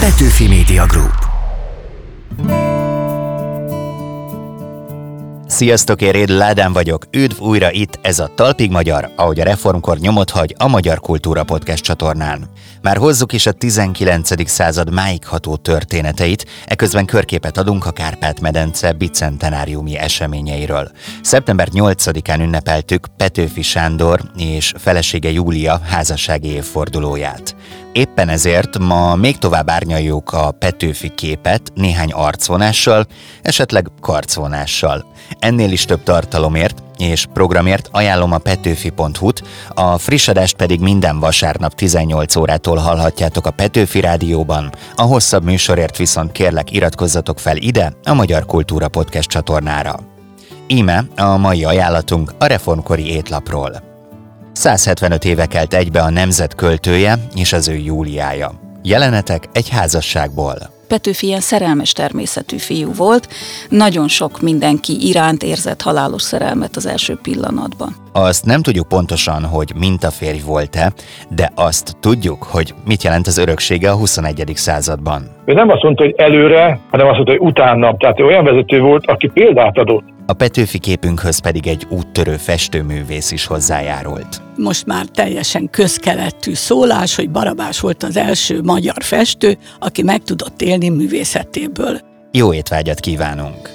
Petőfi Media Group Sziasztok, én Réd Ládán vagyok, üdv újra itt, ez a Talpig Magyar, ahogy a reformkor nyomot hagy a Magyar Kultúra Podcast csatornán. Már hozzuk is a 19. század máig ható történeteit, eközben körképet adunk a Kárpát-medence bicentenáriumi eseményeiről. Szeptember 8-án ünnepeltük Petőfi Sándor és felesége Júlia házassági évfordulóját. Éppen ezért ma még tovább árnyaljuk a Petőfi képet néhány arcvonással, esetleg karcvonással. Ennél is több tartalomért és programért ajánlom a petőfi.hu-t, a friss adást pedig minden vasárnap 18 órától hallhatjátok a Petőfi Rádióban, a hosszabb műsorért viszont kérlek iratkozzatok fel ide, a Magyar Kultúra Podcast csatornára. Íme a mai ajánlatunk a reformkori étlapról. 175 éve kelt egybe a nemzet költője és az ő Júliája. Jelenetek egy házasságból. Petőfi ilyen szerelmes természetű fiú volt, nagyon sok mindenki iránt érzett halálos szerelmet az első pillanatban. Azt nem tudjuk pontosan, hogy mintaférj volt-e, de azt tudjuk, hogy mit jelent az öröksége a 21. században. Ő nem azt mondta, hogy előre, hanem azt mondta, hogy utána. Tehát ő olyan vezető volt, aki példát adott. A Petőfi képünkhöz pedig egy úttörő festőművész is hozzájárult. Most már teljesen közkeletű szólás, hogy Barabás volt az első magyar festő, aki meg tudott élni művészetéből. Jó étvágyat kívánunk!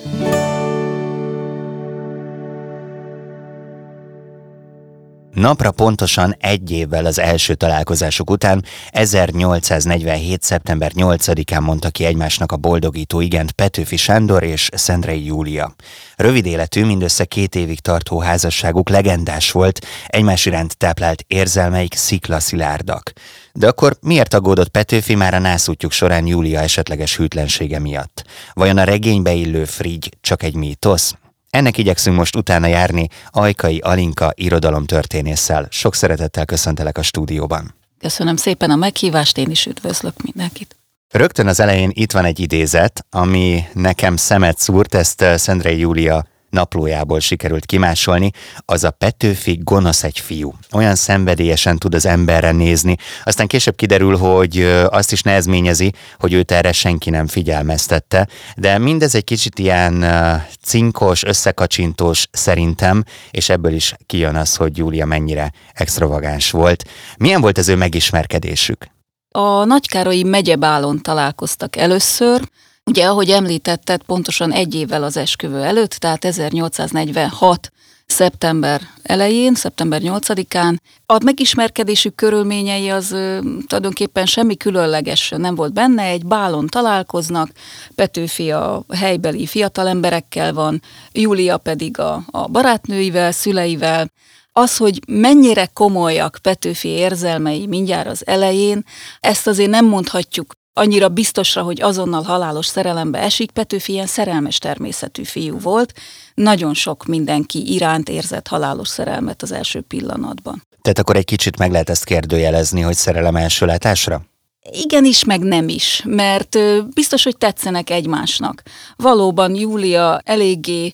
Napra pontosan egy évvel az első találkozásuk után 1847. szeptember 8-án mondta ki egymásnak a boldogító igent Petőfi Sándor és Szendrei Júlia. Rövid életű, mindössze két évig tartó házasságuk legendás volt, egymás iránt táplált érzelmeik sziklaszilárdak. De akkor miért aggódott Petőfi már a nászútjuk során Júlia esetleges hűtlensége miatt? Vajon a regénybe illő frigy csak egy mítosz? Ennek igyekszünk most utána járni Ajkai Alinka irodalomtörténésszel. Sok szeretettel köszöntelek a stúdióban. Köszönöm szépen a meghívást, én is üdvözlök mindenkit. Rögtön az elején itt van egy idézet, ami nekem szemet szúrt, ezt eh, Szendrei Júlia naplójából sikerült kimásolni, az a Petőfi gonosz egy fiú. Olyan szenvedélyesen tud az emberre nézni. Aztán később kiderül, hogy azt is nehezményezi, hogy őt erre senki nem figyelmeztette, de mindez egy kicsit ilyen cinkos, összekacsintós szerintem, és ebből is kijön az, hogy Júlia mennyire extravagáns volt. Milyen volt az ő megismerkedésük? A Nagykárolyi megyebálon találkoztak először, Ugye, ahogy említetted, pontosan egy évvel az esküvő előtt, tehát 1846 szeptember elején, szeptember 8-án. A megismerkedésük körülményei az ö, tulajdonképpen semmi különleges nem volt benne, egy bálon találkoznak, Petőfi a helybeli fiatalemberekkel van, Júlia pedig a, a barátnőivel, szüleivel. Az, hogy mennyire komolyak Petőfi érzelmei mindjárt az elején, ezt azért nem mondhatjuk annyira biztosra, hogy azonnal halálos szerelembe esik, Petőfi ilyen szerelmes természetű fiú volt, nagyon sok mindenki iránt érzett halálos szerelmet az első pillanatban. Tehát akkor egy kicsit meg lehet ezt kérdőjelezni, hogy szerelem első látásra? Igen is, meg nem is, mert biztos, hogy tetszenek egymásnak. Valóban Júlia eléggé,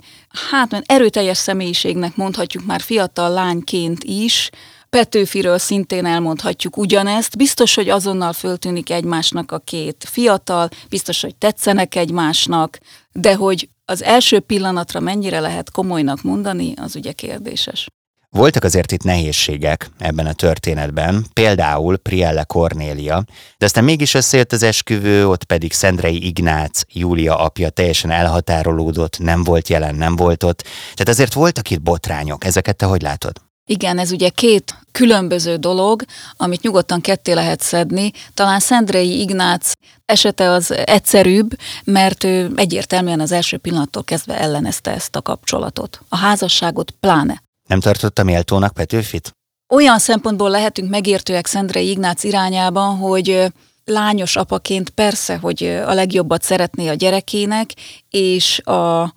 hát erőteljes személyiségnek mondhatjuk már fiatal lányként is, Petőfiről szintén elmondhatjuk ugyanezt. Biztos, hogy azonnal föltűnik egymásnak a két fiatal, biztos, hogy tetszenek egymásnak, de hogy az első pillanatra mennyire lehet komolynak mondani, az ugye kérdéses. Voltak azért itt nehézségek ebben a történetben, például Prielle Cornélia, de aztán mégis összejött az esküvő, ott pedig Szendrei Ignác, Júlia apja teljesen elhatárolódott, nem volt jelen, nem volt ott. Tehát azért voltak itt botrányok, ezeket te hogy látod? Igen, ez ugye két különböző dolog, amit nyugodtan ketté lehet szedni. Talán Szendrei Ignác esete az egyszerűbb, mert ő egyértelműen az első pillanattól kezdve ellenezte ezt a kapcsolatot. A házasságot pláne. Nem tartotta méltónak Petőfit? Olyan szempontból lehetünk megértőek Szendrei Ignác irányában, hogy lányos apaként persze, hogy a legjobbat szeretné a gyerekének, és a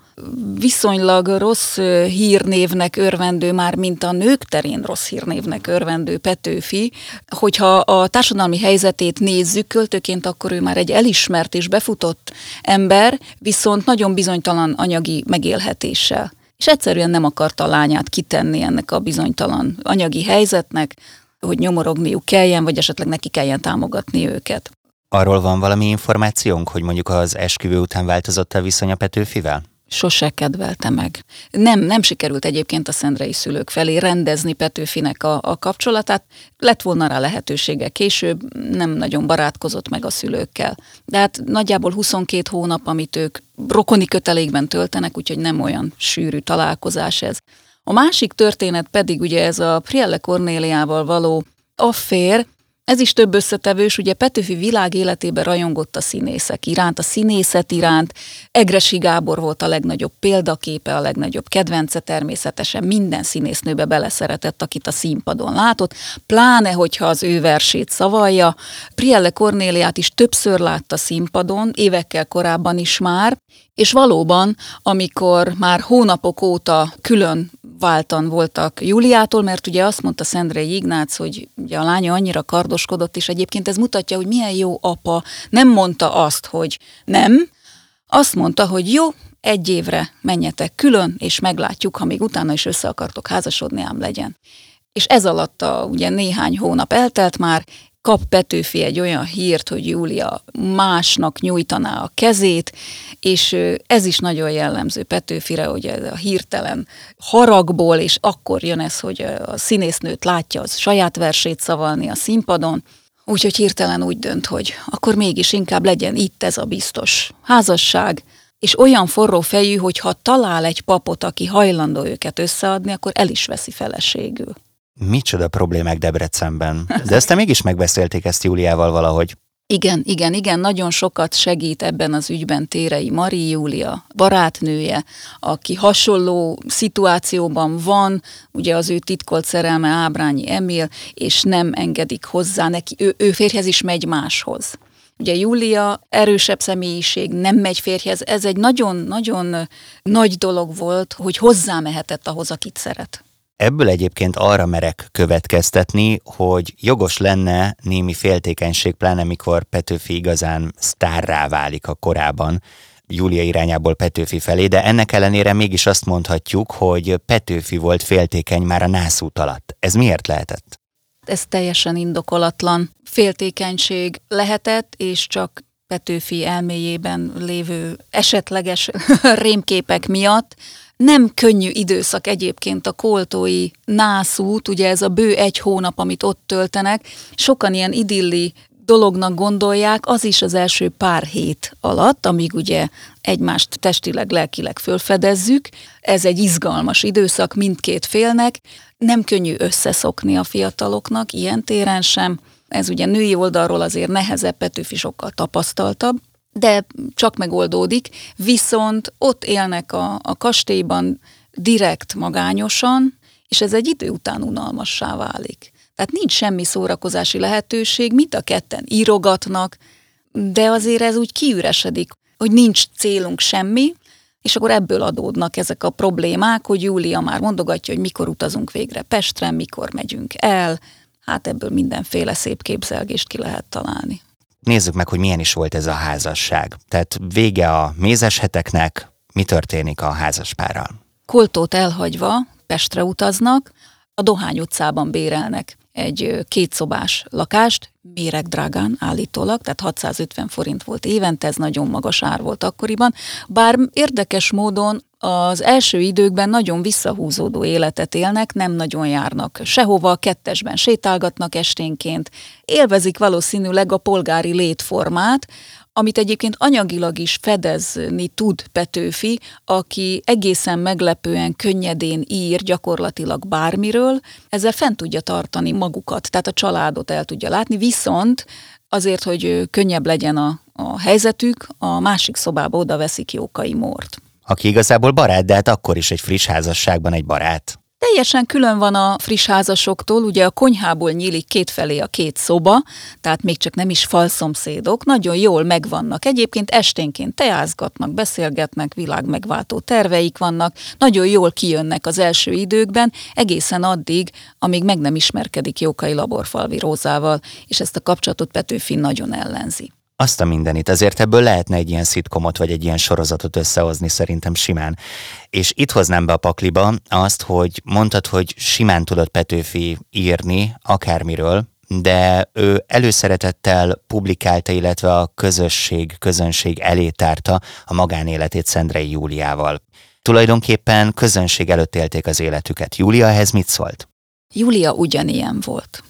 viszonylag rossz hírnévnek örvendő, már mint a nők terén rossz hírnévnek örvendő Petőfi, hogyha a társadalmi helyzetét nézzük költőként, akkor ő már egy elismert és befutott ember, viszont nagyon bizonytalan anyagi megélhetéssel. És egyszerűen nem akarta a lányát kitenni ennek a bizonytalan anyagi helyzetnek, hogy nyomorogniuk kelljen, vagy esetleg neki kelljen támogatni őket. Arról van valami információnk, hogy mondjuk az esküvő után változott a viszony a Petőfivel? sose kedvelte meg. Nem, nem sikerült egyébként a szendrei szülők felé rendezni Petőfinek a, a kapcsolatát. Lett volna rá lehetősége később, nem nagyon barátkozott meg a szülőkkel. De hát nagyjából 22 hónap, amit ők rokoni kötelékben töltenek, úgyhogy nem olyan sűrű találkozás ez. A másik történet pedig ugye ez a Prielle Cornéliával való affér, ez is több összetevős, ugye Petőfi világ életében rajongott a színészek iránt, a színészet iránt. Egresi Gábor volt a legnagyobb példaképe, a legnagyobb kedvence természetesen, minden színésznőbe beleszeretett, akit a színpadon látott, pláne, hogyha az ő versét szavalja. Prielle Cornéliát is többször látta színpadon, évekkel korábban is már, és valóban, amikor már hónapok óta külön váltan voltak Júliától, mert ugye azt mondta Szendrei Ignác, hogy ugye a lánya annyira kardoskodott, és egyébként ez mutatja, hogy milyen jó apa. Nem mondta azt, hogy nem, azt mondta, hogy jó, egy évre menjetek külön, és meglátjuk, ha még utána is össze akartok házasodni, ám legyen. És ez alatt a, ugye néhány hónap eltelt már, kap Petőfi egy olyan hírt, hogy Júlia másnak nyújtaná a kezét, és ez is nagyon jellemző Petőfire, hogy ez a hirtelen haragból, és akkor jön ez, hogy a színésznőt látja az saját versét szavalni a színpadon, úgyhogy hirtelen úgy dönt, hogy akkor mégis inkább legyen itt ez a biztos házasság, és olyan forró fejű, hogy ha talál egy papot, aki hajlandó őket összeadni, akkor el is veszi feleségül. Micsoda problémák Debrecenben. De ezt mégis megbeszélték ezt Júliával valahogy. Igen, igen, igen, nagyon sokat segít ebben az ügyben Térei Mari Júlia, barátnője, aki hasonló szituációban van, ugye az ő titkolt szerelme Ábrányi Emil, és nem engedik hozzá neki, ő, ő férjhez is megy máshoz. Ugye Júlia erősebb személyiség, nem megy férjhez, ez egy nagyon-nagyon nagy dolog volt, hogy hozzámehetett ahhoz, akit szeret. Ebből egyébként arra merek következtetni, hogy jogos lenne némi féltékenység, pláne mikor Petőfi igazán sztárrá válik a korában, Júlia irányából Petőfi felé, de ennek ellenére mégis azt mondhatjuk, hogy Petőfi volt féltékeny már a nászút alatt. Ez miért lehetett? Ez teljesen indokolatlan féltékenység lehetett, és csak Petőfi elméjében lévő esetleges rémképek miatt, nem könnyű időszak egyébként a koltói nászút, ugye ez a bő egy hónap, amit ott töltenek, sokan ilyen idilli dolognak gondolják, az is az első pár hét alatt, amíg ugye egymást testileg, lelkileg fölfedezzük. Ez egy izgalmas időszak mindkét félnek, nem könnyű összeszokni a fiataloknak, ilyen téren sem. Ez ugye női oldalról azért nehezebb, Petőfi sokkal tapasztaltabb, de csak megoldódik, viszont ott élnek a, a kastélyban direkt magányosan, és ez egy idő után unalmassá válik. Tehát nincs semmi szórakozási lehetőség, mit a ketten írogatnak, de azért ez úgy kiüresedik, hogy nincs célunk semmi, és akkor ebből adódnak ezek a problémák, hogy Júlia már mondogatja, hogy mikor utazunk végre Pestre, mikor megyünk el, hát ebből mindenféle szép képzelgést ki lehet találni nézzük meg, hogy milyen is volt ez a házasság. Tehát vége a mézes heteknek, mi történik a házaspárral? Koltót elhagyva Pestre utaznak, a Dohány utcában bérelnek egy kétszobás lakást, méreg drágán állítólag, tehát 650 forint volt évente, ez nagyon magas ár volt akkoriban, bár érdekes módon az első időkben nagyon visszahúzódó életet élnek, nem nagyon járnak sehova, kettesben sétálgatnak esténként, élvezik valószínűleg a polgári létformát, amit egyébként anyagilag is fedezni tud Petőfi, aki egészen meglepően könnyedén ír gyakorlatilag bármiről, ezzel fent tudja tartani magukat, tehát a családot el tudja látni, viszont azért, hogy könnyebb legyen a, a helyzetük, a másik szobába oda veszik Jókai Mort. Aki igazából barát, de hát akkor is egy friss házasságban egy barát. Teljesen külön van a friss házasoktól, ugye a konyhából nyílik kétfelé a két szoba, tehát még csak nem is falszomszédok, nagyon jól megvannak. Egyébként esténként teázgatnak, beszélgetnek, világ megváltó terveik vannak, nagyon jól kijönnek az első időkben, egészen addig, amíg meg nem ismerkedik Jókai Laborfalvi Rózával, és ezt a kapcsolatot Petőfi nagyon ellenzi. Azt a mindenit, ezért ebből lehetne egy ilyen szitkomot vagy egy ilyen sorozatot összehozni szerintem simán. És itt hoznám be a pakliba azt, hogy mondtad, hogy simán tudott Petőfi írni akármiről, de ő előszeretettel publikálta, illetve a közösség, közönség elé tárta a magánéletét Szendrei Júliával. Tulajdonképpen közönség előtt élték az életüket. Júlia ehhez mit szólt? Júlia ugyanilyen volt.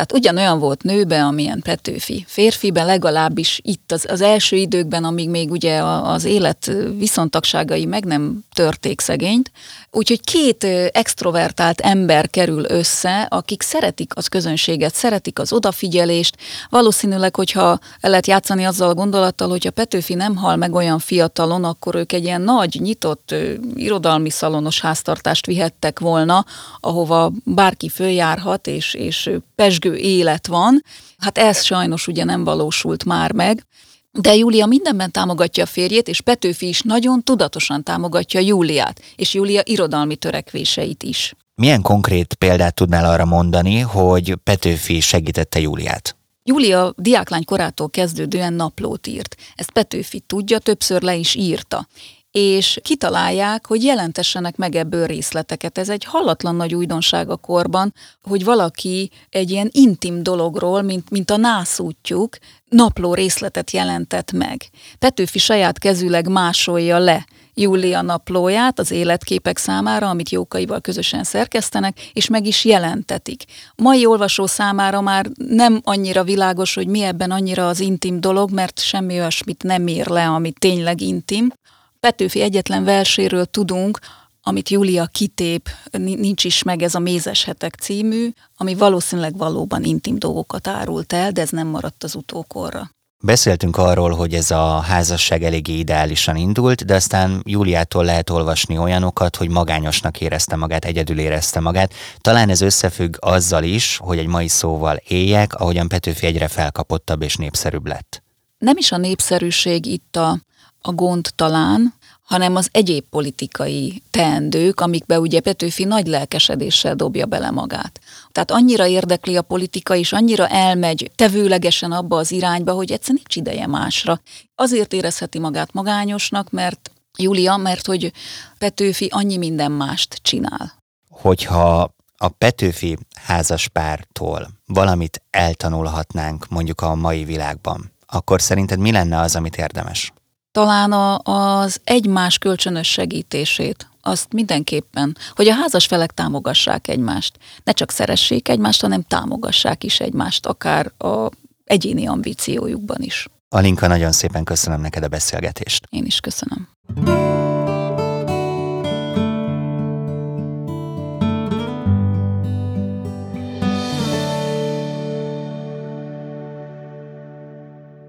Tehát ugyanolyan volt nőbe, amilyen Petőfi. Férfiben legalábbis itt az, az első időkben, amíg még ugye az élet viszontagságai meg nem törték szegényt. Úgyhogy két extrovertált ember kerül össze, akik szeretik az közönséget, szeretik az odafigyelést. Valószínűleg, hogyha el lehet játszani azzal a gondolattal, hogy a Petőfi nem hal meg olyan fiatalon, akkor ők egy ilyen nagy, nyitott irodalmi szalonos háztartást vihettek volna, ahova bárki följárhat, és, és pesgő élet van. Hát ez sajnos ugye nem valósult már meg. De Júlia mindenben támogatja a férjét, és Petőfi is nagyon tudatosan támogatja Júliát, és Júlia irodalmi törekvéseit is. Milyen konkrét példát tudnál arra mondani, hogy Petőfi segítette Júliát? Júlia diáklány korától kezdődően naplót írt. Ezt Petőfi tudja, többször le is írta és kitalálják, hogy jelentessenek meg ebből részleteket. Ez egy hallatlan nagy újdonság a korban, hogy valaki egy ilyen intim dologról, mint, mint a nászútjuk, napló részletet jelentett meg. Petőfi saját kezűleg másolja le Júlia naplóját az életképek számára, amit Jókaival közösen szerkesztenek, és meg is jelentetik. Mai olvasó számára már nem annyira világos, hogy mi ebben annyira az intim dolog, mert semmi olyasmit nem ír le, ami tényleg intim, Petőfi egyetlen verséről tudunk, amit Júlia kitép, nincs is meg ez a Mézes hetek című, ami valószínűleg valóban intim dolgokat árult el, de ez nem maradt az utókorra. Beszéltünk arról, hogy ez a házasság eléggé ideálisan indult, de aztán Júliától lehet olvasni olyanokat, hogy magányosnak érezte magát, egyedül érezte magát. Talán ez összefügg azzal is, hogy egy mai szóval éljek, ahogyan Petőfi egyre felkapottabb és népszerűbb lett. Nem is a népszerűség itt a a gond talán, hanem az egyéb politikai teendők, amikbe ugye Petőfi nagy lelkesedéssel dobja bele magát. Tehát annyira érdekli a politika, és annyira elmegy tevőlegesen abba az irányba, hogy egyszer nincs ideje másra. Azért érezheti magát magányosnak, mert Júlia, mert hogy Petőfi annyi minden mást csinál. Hogyha a Petőfi házaspártól valamit eltanulhatnánk mondjuk a mai világban, akkor szerinted mi lenne az, amit érdemes? Talán a, az egymás kölcsönös segítését, azt mindenképpen, hogy a házas felek támogassák egymást. Ne csak szeressék egymást, hanem támogassák is egymást, akár a egyéni ambíciójukban is. Alinka, nagyon szépen köszönöm neked a beszélgetést. Én is köszönöm.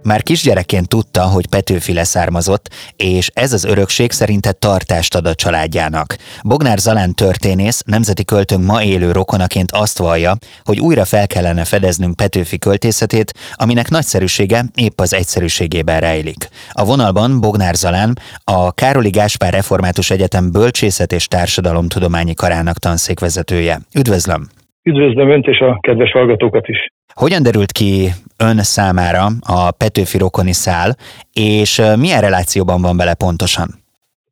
Már kisgyerekként tudta, hogy Petőfi leszármazott, és ez az örökség szerinte tartást ad a családjának. Bognár Zalán történész, nemzeti költőnk ma élő rokonaként azt vallja, hogy újra fel kellene fedeznünk Petőfi költészetét, aminek nagyszerűsége épp az egyszerűségében rejlik. A vonalban Bognár Zalán, a Károli Gáspár Református Egyetem Bölcsészet és Társadalomtudományi Karának tanszékvezetője. Üdvözlöm! Üdvözlöm Önt és a kedves hallgatókat is! Hogyan derült ki ön számára a Petőfi rokoni szál, és milyen relációban van vele pontosan?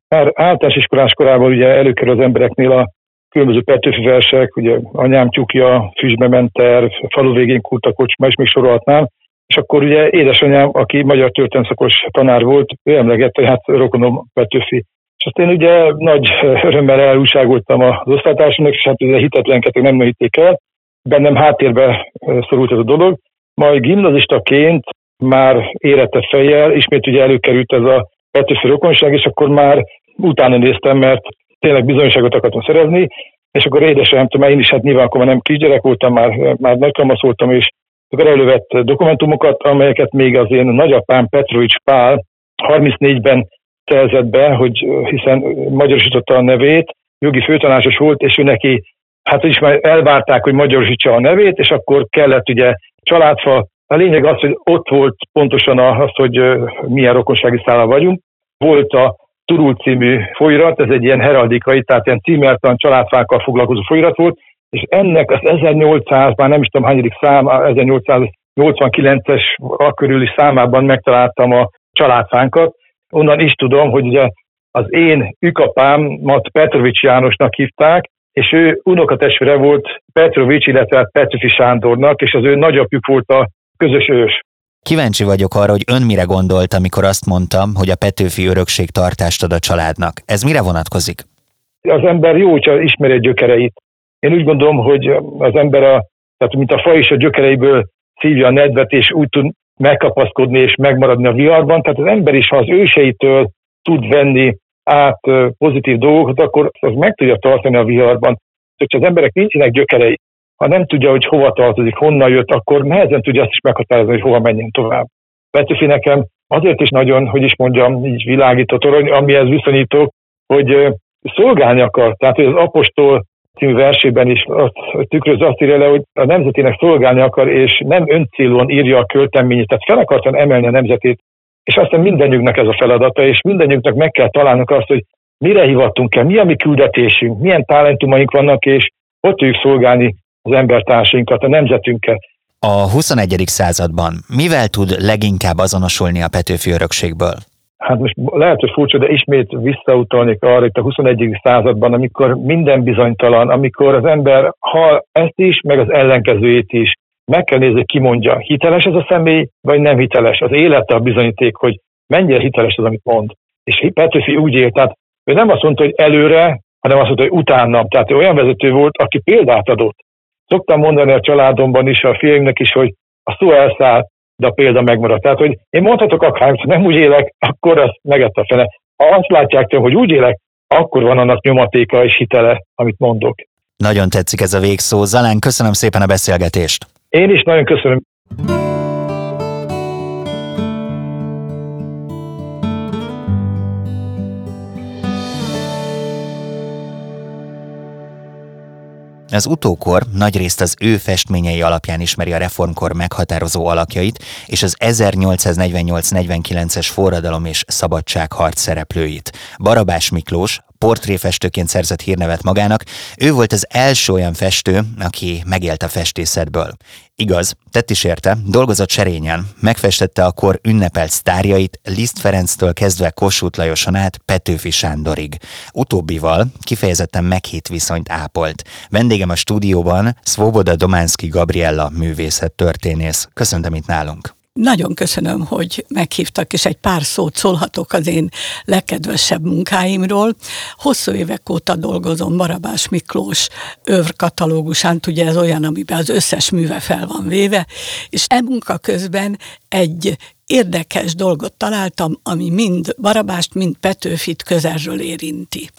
Már általános iskolás korában ugye előkerül az embereknél a különböző Petőfi versek, ugye anyám tyúkja, füstbe ment terv, falu végén kult a kocsma, és még sorolhatnám. És akkor ugye édesanyám, aki magyar történelmszakos tanár volt, ő emlegette, hogy hát rokonom Petőfi. És azt én ugye nagy örömmel elúságoltam az osztálytársamnak, és hát ugye hitetlenkedtek, nem hitték el bennem háttérbe szorult ez a dolog. Majd gimnazistaként már érette fejjel, ismét ugye előkerült ez a Petőfi rokonság, és akkor már utána néztem, mert tényleg bizonyságot akartam szerezni, és akkor édesem, tudom, én is hát nyilván akkor már nem kisgyerek voltam, már, már nagykamasz voltam, és akkor elővett dokumentumokat, amelyeket még az én nagyapám Petrovics Pál 34-ben szerzett be, hogy hiszen magyarosította a nevét, jogi főtanácsos volt, és ő neki hát is már elvárták, hogy magyarosítsa a nevét, és akkor kellett ugye családfa. A lényeg az, hogy ott volt pontosan az, hogy milyen rokonsági szállal vagyunk. Volt a Turul című folyirat, ez egy ilyen heraldikai, tehát ilyen címertan családfákkal foglalkozó folyirat volt, és ennek az 1800, már nem is tudom hányadik szám, 1889-es körüli számában megtaláltam a családfánkat. Onnan is tudom, hogy ugye az én ükapámat Petrovics Jánosnak hívták, és ő unokatestvére volt Petrovics, illetve Petőfi Sándornak, és az ő nagyapjuk volt a közös ős. Kíváncsi vagyok arra, hogy ön mire gondolt, amikor azt mondtam, hogy a Petőfi örökség tartást ad a családnak. Ez mire vonatkozik? Az ember jó, hogyha ismeri a gyökereit. Én úgy gondolom, hogy az ember, a, tehát mint a fa is a gyökereiből szívja a nedvet, és úgy tud megkapaszkodni és megmaradni a viharban. Tehát az ember is, ha az őseitől tud venni át pozitív dolgokat, akkor az meg tudja tartani a viharban. Hogyha az emberek nincsenek gyökerei, ha nem tudja, hogy hova tartozik, honnan jött, akkor nehezen tudja azt is meghatározni, hogy hova menjen tovább. Petőfi nekem azért is nagyon, hogy is mondjam, így világító torony, amihez viszonyítok, hogy szolgálni akar. Tehát, hogy az apostol című versében is azt tükröz azt írja le, hogy a nemzetének szolgálni akar, és nem öncélúan írja a költeményét, tehát fel akartan emelni a nemzetét, és aztán mindenjünknek ez a feladata, és mindenjünknek meg kell találnunk azt, hogy mire hivattunk el, mi a mi küldetésünk, milyen talentumaink vannak, és ott tudjuk szolgálni az embertársainkat, a nemzetünket. A 21. században mivel tud leginkább azonosulni a Petőfi örökségből? Hát most lehet, hogy furcsa, de ismét visszautalnék arra itt a 21. században, amikor minden bizonytalan, amikor az ember ha ezt is, meg az ellenkezőjét is. Meg kell nézni, ki mondja, hiteles ez a személy, vagy nem hiteles. Az élete a bizonyíték, hogy mennyire hiteles az, amit mond. És Petőfi úgy élt, tehát ő nem azt mondta, hogy előre, hanem azt mondta, hogy utána. Tehát ő olyan vezető volt, aki példát adott. Szoktam mondani a családomban is, a fiaimnak is, hogy a szó elszáll, de a példa megmaradt. Tehát, hogy én mondhatok akár, ha nem úgy élek, akkor azt megett a fene. Ha azt látják tőle, hogy úgy élek, akkor van annak nyomatéka és hitele, amit mondok. Nagyon tetszik ez a végszó. Zalán, köszönöm szépen a beszélgetést. Én is nagyon köszönöm. Az utókor nagyrészt az ő festményei alapján ismeri a reformkor meghatározó alakjait és az 1848-49-es forradalom és szabadságharc szereplőit. Barabás Miklós, portréfestőként szerzett hírnevet magának, ő volt az első olyan festő, aki megélt a festészetből. Igaz, tett is érte, dolgozott serényen, megfestette a kor ünnepelt sztárjait Liszt Ferenctől kezdve Kossuth Lajoson át Petőfi Sándorig. Utóbbival kifejezetten meghitt viszonyt ápolt. Vendégem a stúdióban Svoboda Dománszki Gabriella művészettörténész. Köszöntöm itt nálunk. Nagyon köszönöm, hogy meghívtak, és egy pár szót szólhatok az én legkedvesebb munkáimról. Hosszú évek óta dolgozom Barabás Miklós övr katalógusán, ugye ez olyan, amiben az összes műve fel van véve, és e munka közben egy érdekes dolgot találtam, ami mind Barabást, mind Petőfit közelről érinti.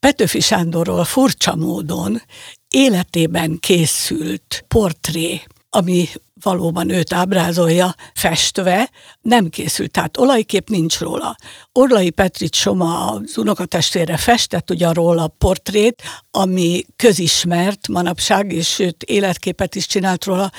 Petőfi Sándorról furcsa módon életében készült portré, ami valóban őt ábrázolja festve, nem készült, tehát olajkép nincs róla. Orlai Petrit Soma az unokatestvére festett ugyan róla portrét, ami közismert manapság, és sőt életképet is csinált róla,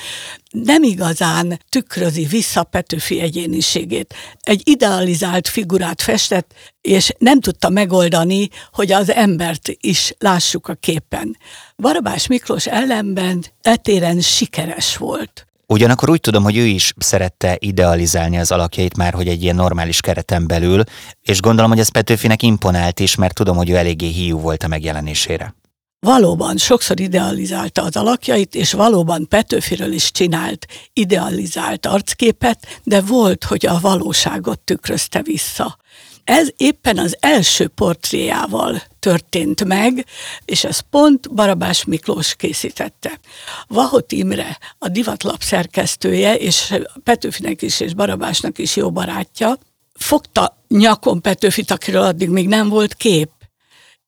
nem igazán tükrözi vissza Petőfi egyéniségét. Egy idealizált figurát festett, és nem tudta megoldani, hogy az embert is lássuk a képen. Barabás Miklós ellenben etéren sikeres volt. Ugyanakkor úgy tudom, hogy ő is szerette idealizálni az alakjait már, hogy egy ilyen normális kereten belül, és gondolom, hogy ez Petőfinek imponált is, mert tudom, hogy ő eléggé hiú volt a megjelenésére. Valóban sokszor idealizálta az alakjait, és valóban Petőfiről is csinált idealizált arcképet, de volt, hogy a valóságot tükrözte vissza. Ez éppen az első portréjával történt meg, és ez pont Barabás Miklós készítette. Vahot Imre, a divatlap szerkesztője, és Petőfinek is, és Barabásnak is jó barátja, fogta nyakon Petőfit, akiről addig még nem volt kép,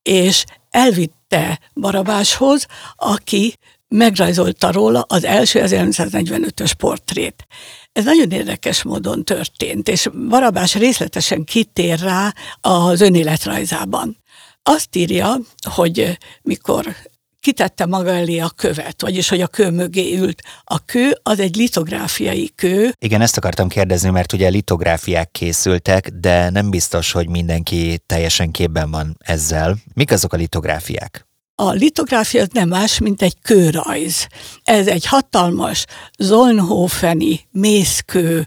és elvitte Barabáshoz, aki megrajzolta róla az első 1945-ös portrét. Ez nagyon érdekes módon történt, és Barabás részletesen kitér rá az önéletrajzában. Azt írja, hogy mikor kitette maga elé a követ, vagyis hogy a kő mögé ült. A kő az egy litográfiai kő. Igen, ezt akartam kérdezni, mert ugye litográfiák készültek, de nem biztos, hogy mindenki teljesen képben van ezzel. Mik azok a litográfiák? A litográfia nem más, mint egy kőrajz. Ez egy hatalmas Zolnhofeni mészkő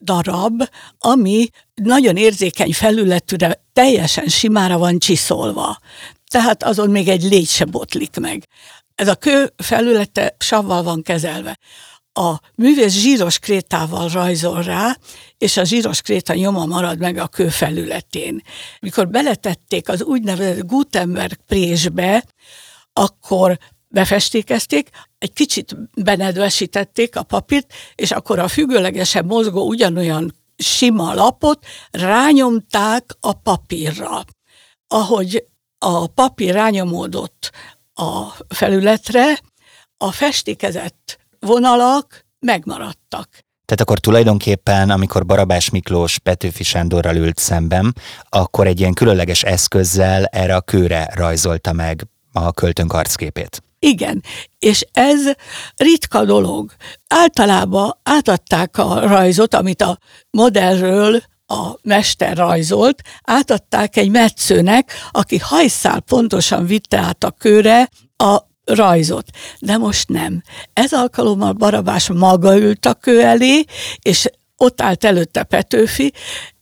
darab, ami nagyon érzékeny felületűre teljesen simára van csiszolva. tehát azon még egy légy se botlik meg. Ez a kő felülete savval van kezelve. A művész zsíros krétával rajzol rá, és a zsíros kréta nyoma marad meg a kő felületén. Mikor beletették az úgynevezett Gutenberg présbe, akkor befestékezték, egy kicsit benedvesítették a papírt, és akkor a függőlegesen mozgó ugyanolyan sima lapot rányomták a papírra. Ahogy a papír rányomódott a felületre, a festékezett vonalak megmaradtak. Tehát akkor tulajdonképpen, amikor Barabás Miklós Petőfi Sándorral ült szemben, akkor egy ilyen különleges eszközzel erre a kőre rajzolta meg a költőnk arcképét. Igen, és ez ritka dolog. Általában átadták a rajzot, amit a modellről a mester rajzolt, átadták egy metszőnek, aki hajszál pontosan vitte át a kőre a rajzot. De most nem. Ez alkalommal Barabás maga ült a kő elé, és ott állt előtte Petőfi,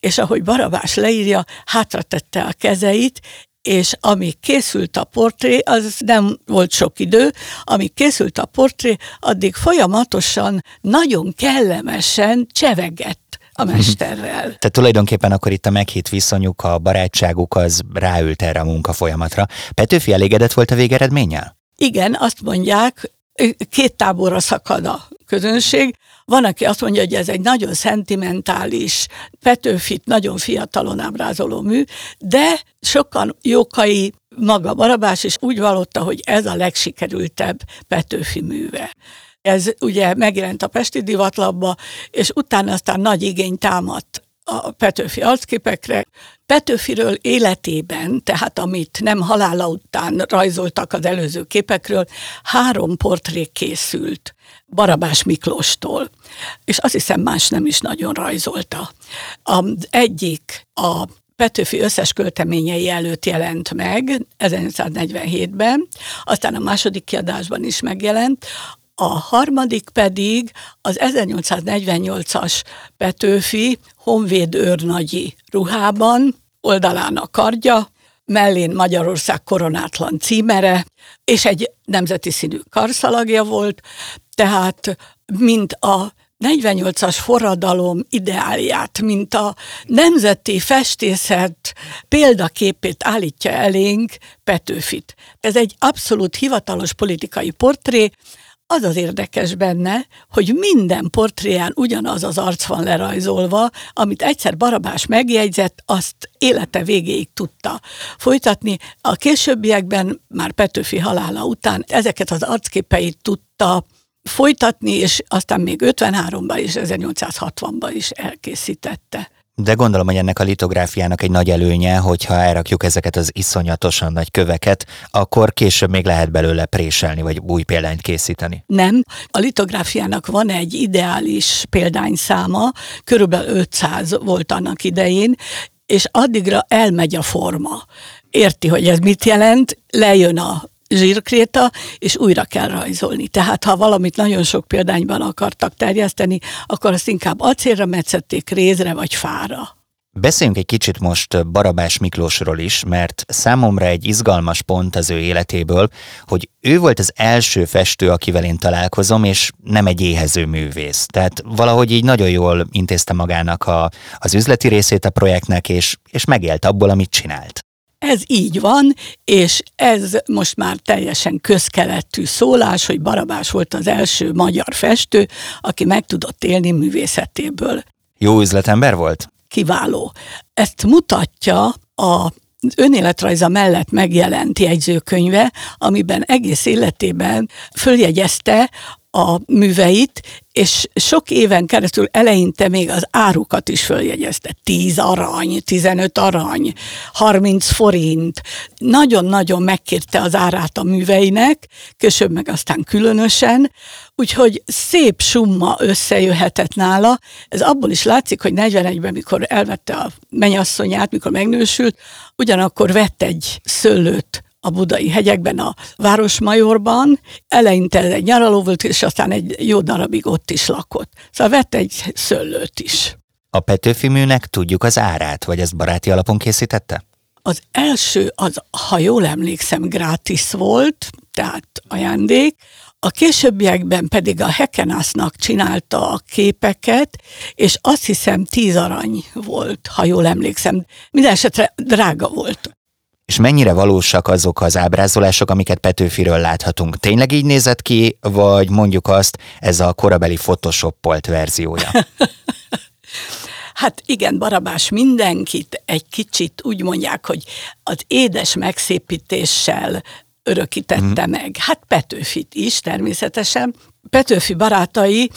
és ahogy Barabás leírja, hátra tette a kezeit, és amíg készült a portré, az nem volt sok idő, amíg készült a portré, addig folyamatosan, nagyon kellemesen csevegett a mhm. mesterrel. Tehát tulajdonképpen akkor itt a meghitt viszonyuk, a barátságuk az ráült erre a munka folyamatra. Petőfi elégedett volt a végeredménnyel? Igen, azt mondják, két táborra szakad a közönség. Van, aki azt mondja, hogy ez egy nagyon szentimentális, Petőfit nagyon fiatalon ábrázoló mű, de sokan jókai maga Barabás is úgy vallotta, hogy ez a legsikerültebb Petőfi műve. Ez ugye megjelent a Pesti Divatlapba, és utána aztán nagy igény támadt a Petőfi arcképekre. Petőfiről életében, tehát amit nem halála után rajzoltak az előző képekről, három portré készült Barabás Miklóstól, és azt hiszem más nem is nagyon rajzolta. Az egyik a Petőfi összes költeményei előtt jelent meg 1947-ben, aztán a második kiadásban is megjelent, a harmadik pedig az 1848-as Petőfi Honvéd őrnagyi ruhában, oldalán a kardja, mellén Magyarország koronátlan címere, és egy nemzeti színű karszalagja volt, tehát mint a 48-as forradalom ideálját, mint a nemzeti festészet példaképét állítja elénk Petőfit. Ez egy abszolút hivatalos politikai portré, az az érdekes benne, hogy minden portréján ugyanaz az arc van lerajzolva, amit egyszer Barabás megjegyzett, azt élete végéig tudta folytatni. A későbbiekben, már Petőfi halála után ezeket az arcképeit tudta folytatni, és aztán még 53-ban és 1860-ban is elkészítette. De gondolom, hogy ennek a litográfiának egy nagy előnye, hogyha elrakjuk ezeket az iszonyatosan nagy köveket, akkor később még lehet belőle préselni, vagy új példányt készíteni. Nem. A litográfiának van egy ideális példányszáma, körülbelül 500 volt annak idején, és addigra elmegy a forma. Érti, hogy ez mit jelent, lejön a zsírkréta, és újra kell rajzolni. Tehát ha valamit nagyon sok példányban akartak terjeszteni, akkor azt inkább acélra metszették, rézre vagy fára. Beszéljünk egy kicsit most Barabás Miklósról is, mert számomra egy izgalmas pont az ő életéből, hogy ő volt az első festő, akivel én találkozom, és nem egy éhező művész. Tehát valahogy így nagyon jól intézte magának a, az üzleti részét a projektnek, és, és megélt abból, amit csinált. Ez így van, és ez most már teljesen közkeletű szólás, hogy Barabás volt az első magyar festő, aki meg tudott élni művészetéből. Jó üzletember volt? Kiváló. Ezt mutatja a önéletrajza mellett megjelent jegyzőkönyve, amiben egész életében följegyezte a műveit, és sok éven keresztül eleinte még az árukat is följegyezte. 10 arany, 15 arany, 30 forint. Nagyon-nagyon megkérte az árát a műveinek, később meg aztán különösen, úgyhogy szép summa összejöhetett nála. Ez abból is látszik, hogy 41-ben, mikor elvette a menyasszonyát, mikor megnősült, ugyanakkor vett egy szőlőt a budai hegyekben, a Városmajorban. Eleinte egy nyaraló volt, és aztán egy jó darabig ott is lakott. Szóval vett egy szőlőt is. A Petőfi műnek tudjuk az árát, vagy ezt baráti alapon készítette? Az első, az, ha jól emlékszem, gratis volt, tehát ajándék, a későbbiekben pedig a Hekenásznak csinálta a képeket, és azt hiszem tíz arany volt, ha jól emlékszem. Mindenesetre drága volt. És mennyire valósak azok az ábrázolások, amiket Petőfiről láthatunk? Tényleg így nézett ki, vagy mondjuk azt, ez a korabeli photoshoppolt verziója? Hát igen, Barabás mindenkit egy kicsit úgy mondják, hogy az édes megszépítéssel örökítette mm. meg. Hát Petőfit is természetesen. Petőfi barátai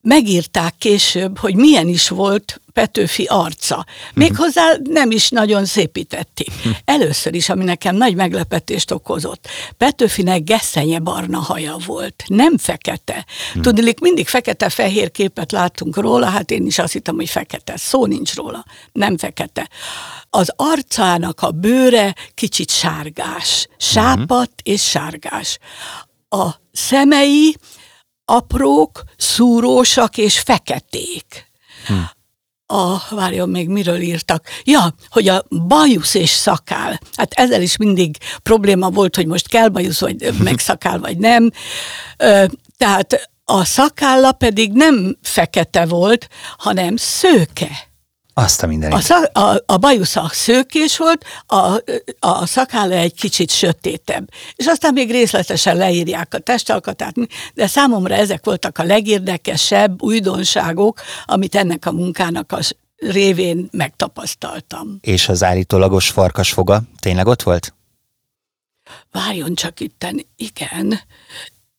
megírták később, hogy milyen is volt Petőfi arca. Méghozzá nem is nagyon szépítették. Először is, ami nekem nagy meglepetést okozott, Petőfinek geszenye barna haja volt, nem fekete. Tudnilik, mindig fekete-fehér képet látunk róla, hát én is azt hittem, hogy fekete. Szó nincs róla, nem fekete. Az arcának a bőre kicsit sárgás, sápat és sárgás. A szemei aprók, szúrósak és feketék. Hm. A, várjon még, miről írtak? Ja, hogy a bajusz és szakál. Hát ezzel is mindig probléma volt, hogy most kell bajusz, vagy meg szakál, vagy nem. Tehát a szakálla pedig nem fekete volt, hanem szőke. Azt a mindenit. A, szak, a, a bajusza szőkés volt, a, a szakála egy kicsit sötétebb. És aztán még részletesen leírják a testalkatát, de számomra ezek voltak a legérdekesebb újdonságok, amit ennek a munkának a révén megtapasztaltam. És az állítólagos farkas foga tényleg ott volt? Várjon csak itten, igen,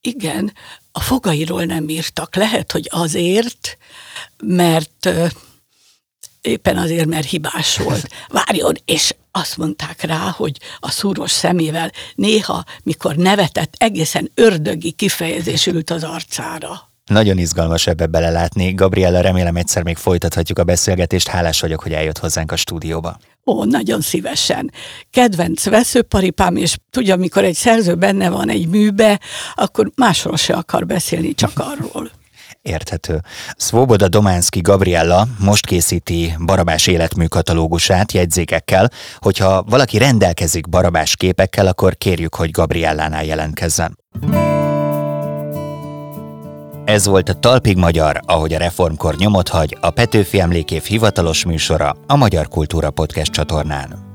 igen, a fogairól nem írtak. Lehet, hogy azért, mert éppen azért, mert hibás volt. Várjon, és azt mondták rá, hogy a szúros szemével néha, mikor nevetett, egészen ördögi kifejezés ült az arcára. Nagyon izgalmas ebbe belelátni. Gabriella, remélem egyszer még folytathatjuk a beszélgetést. Hálás vagyok, hogy eljött hozzánk a stúdióba. Ó, nagyon szívesen. Kedvenc veszőparipám, és tudja, amikor egy szerző benne van egy műbe, akkor másról se akar beszélni, csak arról. Érthető. Svoboda Dománszki Gabriella most készíti Barabás életmű katalógusát jegyzékekkel, hogyha valaki rendelkezik Barabás képekkel, akkor kérjük, hogy Gabriellánál jelentkezzen. Ez volt a Talpig Magyar, ahogy a reformkor nyomot hagy, a Petőfi Emlékév hivatalos műsora a Magyar Kultúra Podcast csatornán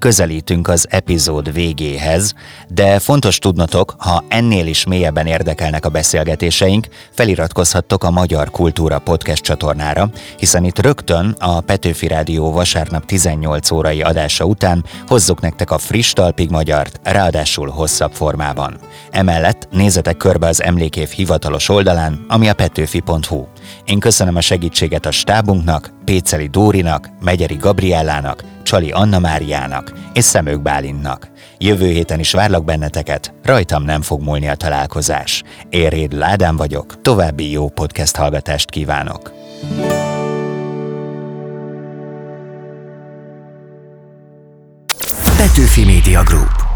közelítünk az epizód végéhez, de fontos tudnotok, ha ennél is mélyebben érdekelnek a beszélgetéseink, feliratkozhattok a Magyar Kultúra Podcast csatornára, hiszen itt rögtön a Petőfi Rádió vasárnap 18 órai adása után hozzuk nektek a friss talpig magyart, ráadásul hosszabb formában. Emellett nézzetek körbe az emlékév hivatalos oldalán, ami a petőfi.hu. Én köszönöm a segítséget a stábunknak, Péceli Dórinak, Megyeri Gabriellának, Csali Anna Máriának és Szemők Bálintnak. Jövő héten is várlak benneteket, rajtam nem fog múlni a találkozás. Éréd Ládán vagyok, további jó podcast hallgatást kívánok. Petőfi Media Group